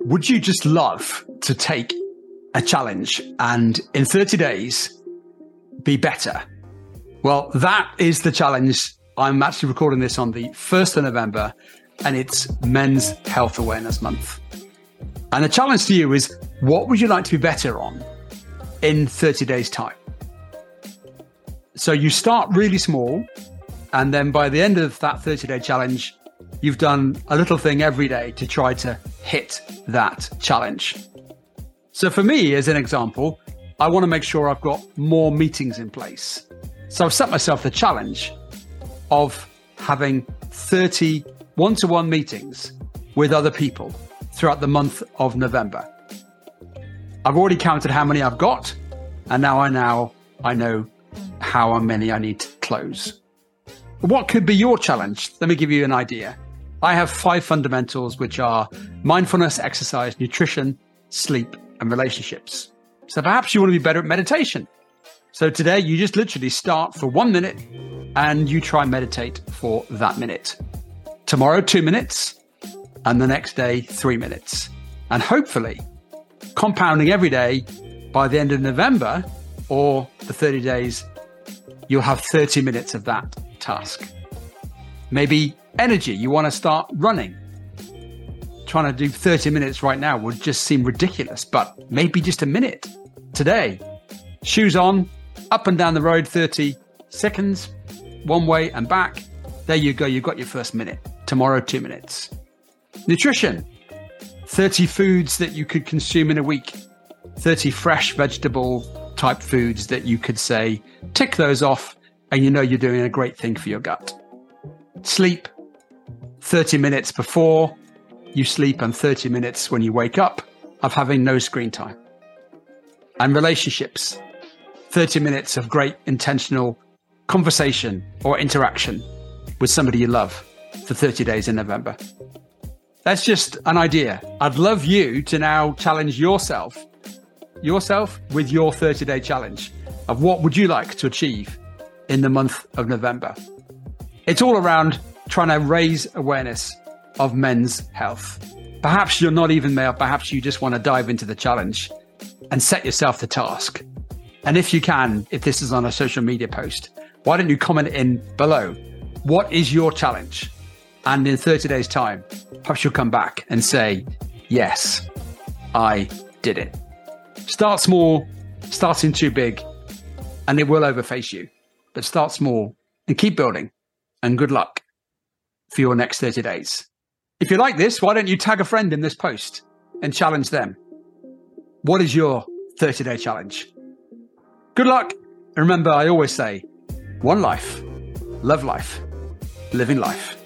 Would you just love to take a challenge and in 30 days be better? Well, that is the challenge. I'm actually recording this on the 1st of November and it's Men's Health Awareness Month. And the challenge to you is what would you like to be better on in 30 days' time? So you start really small, and then by the end of that 30 day challenge, you've done a little thing every day to try to hit that challenge. So for me, as an example, I want to make sure I've got more meetings in place. So I've set myself the challenge of having 30 one to one meetings with other people throughout the month of November. I've already counted how many I've got, and now I now I know how many I need to close. What could be your challenge? Let me give you an idea. I have five fundamentals, which are mindfulness, exercise, nutrition, sleep, and relationships. So perhaps you want to be better at meditation. So today you just literally start for one minute and you try meditate for that minute. Tomorrow, two minutes, and the next day, three minutes. And hopefully, compounding every day by the end of November or the 30 days, you'll have 30 minutes of that task. Maybe energy, you want to start running. Trying to do 30 minutes right now would just seem ridiculous, but maybe just a minute today. Shoes on, up and down the road 30 seconds, one way and back. There you go, you've got your first minute. Tomorrow, two minutes. Nutrition 30 foods that you could consume in a week, 30 fresh vegetable type foods that you could say, tick those off, and you know you're doing a great thing for your gut. Sleep 30 minutes before you sleep and 30 minutes when you wake up of having no screen time. And relationships 30 minutes of great intentional conversation or interaction with somebody you love for 30 days in November. That's just an idea. I'd love you to now challenge yourself, yourself with your 30 day challenge of what would you like to achieve in the month of November. It's all around trying to raise awareness of men's health. Perhaps you're not even male, perhaps you just want to dive into the challenge and set yourself the task. And if you can, if this is on a social media post, why don't you comment in below? What is your challenge? And in 30 days' time, perhaps you'll come back and say, Yes, I did it. Start small, starting too big, and it will overface you. But start small and keep building. And good luck for your next 30 days. If you like this, why don't you tag a friend in this post and challenge them? What is your 30 day challenge? Good luck. And remember, I always say one life, love life, living life.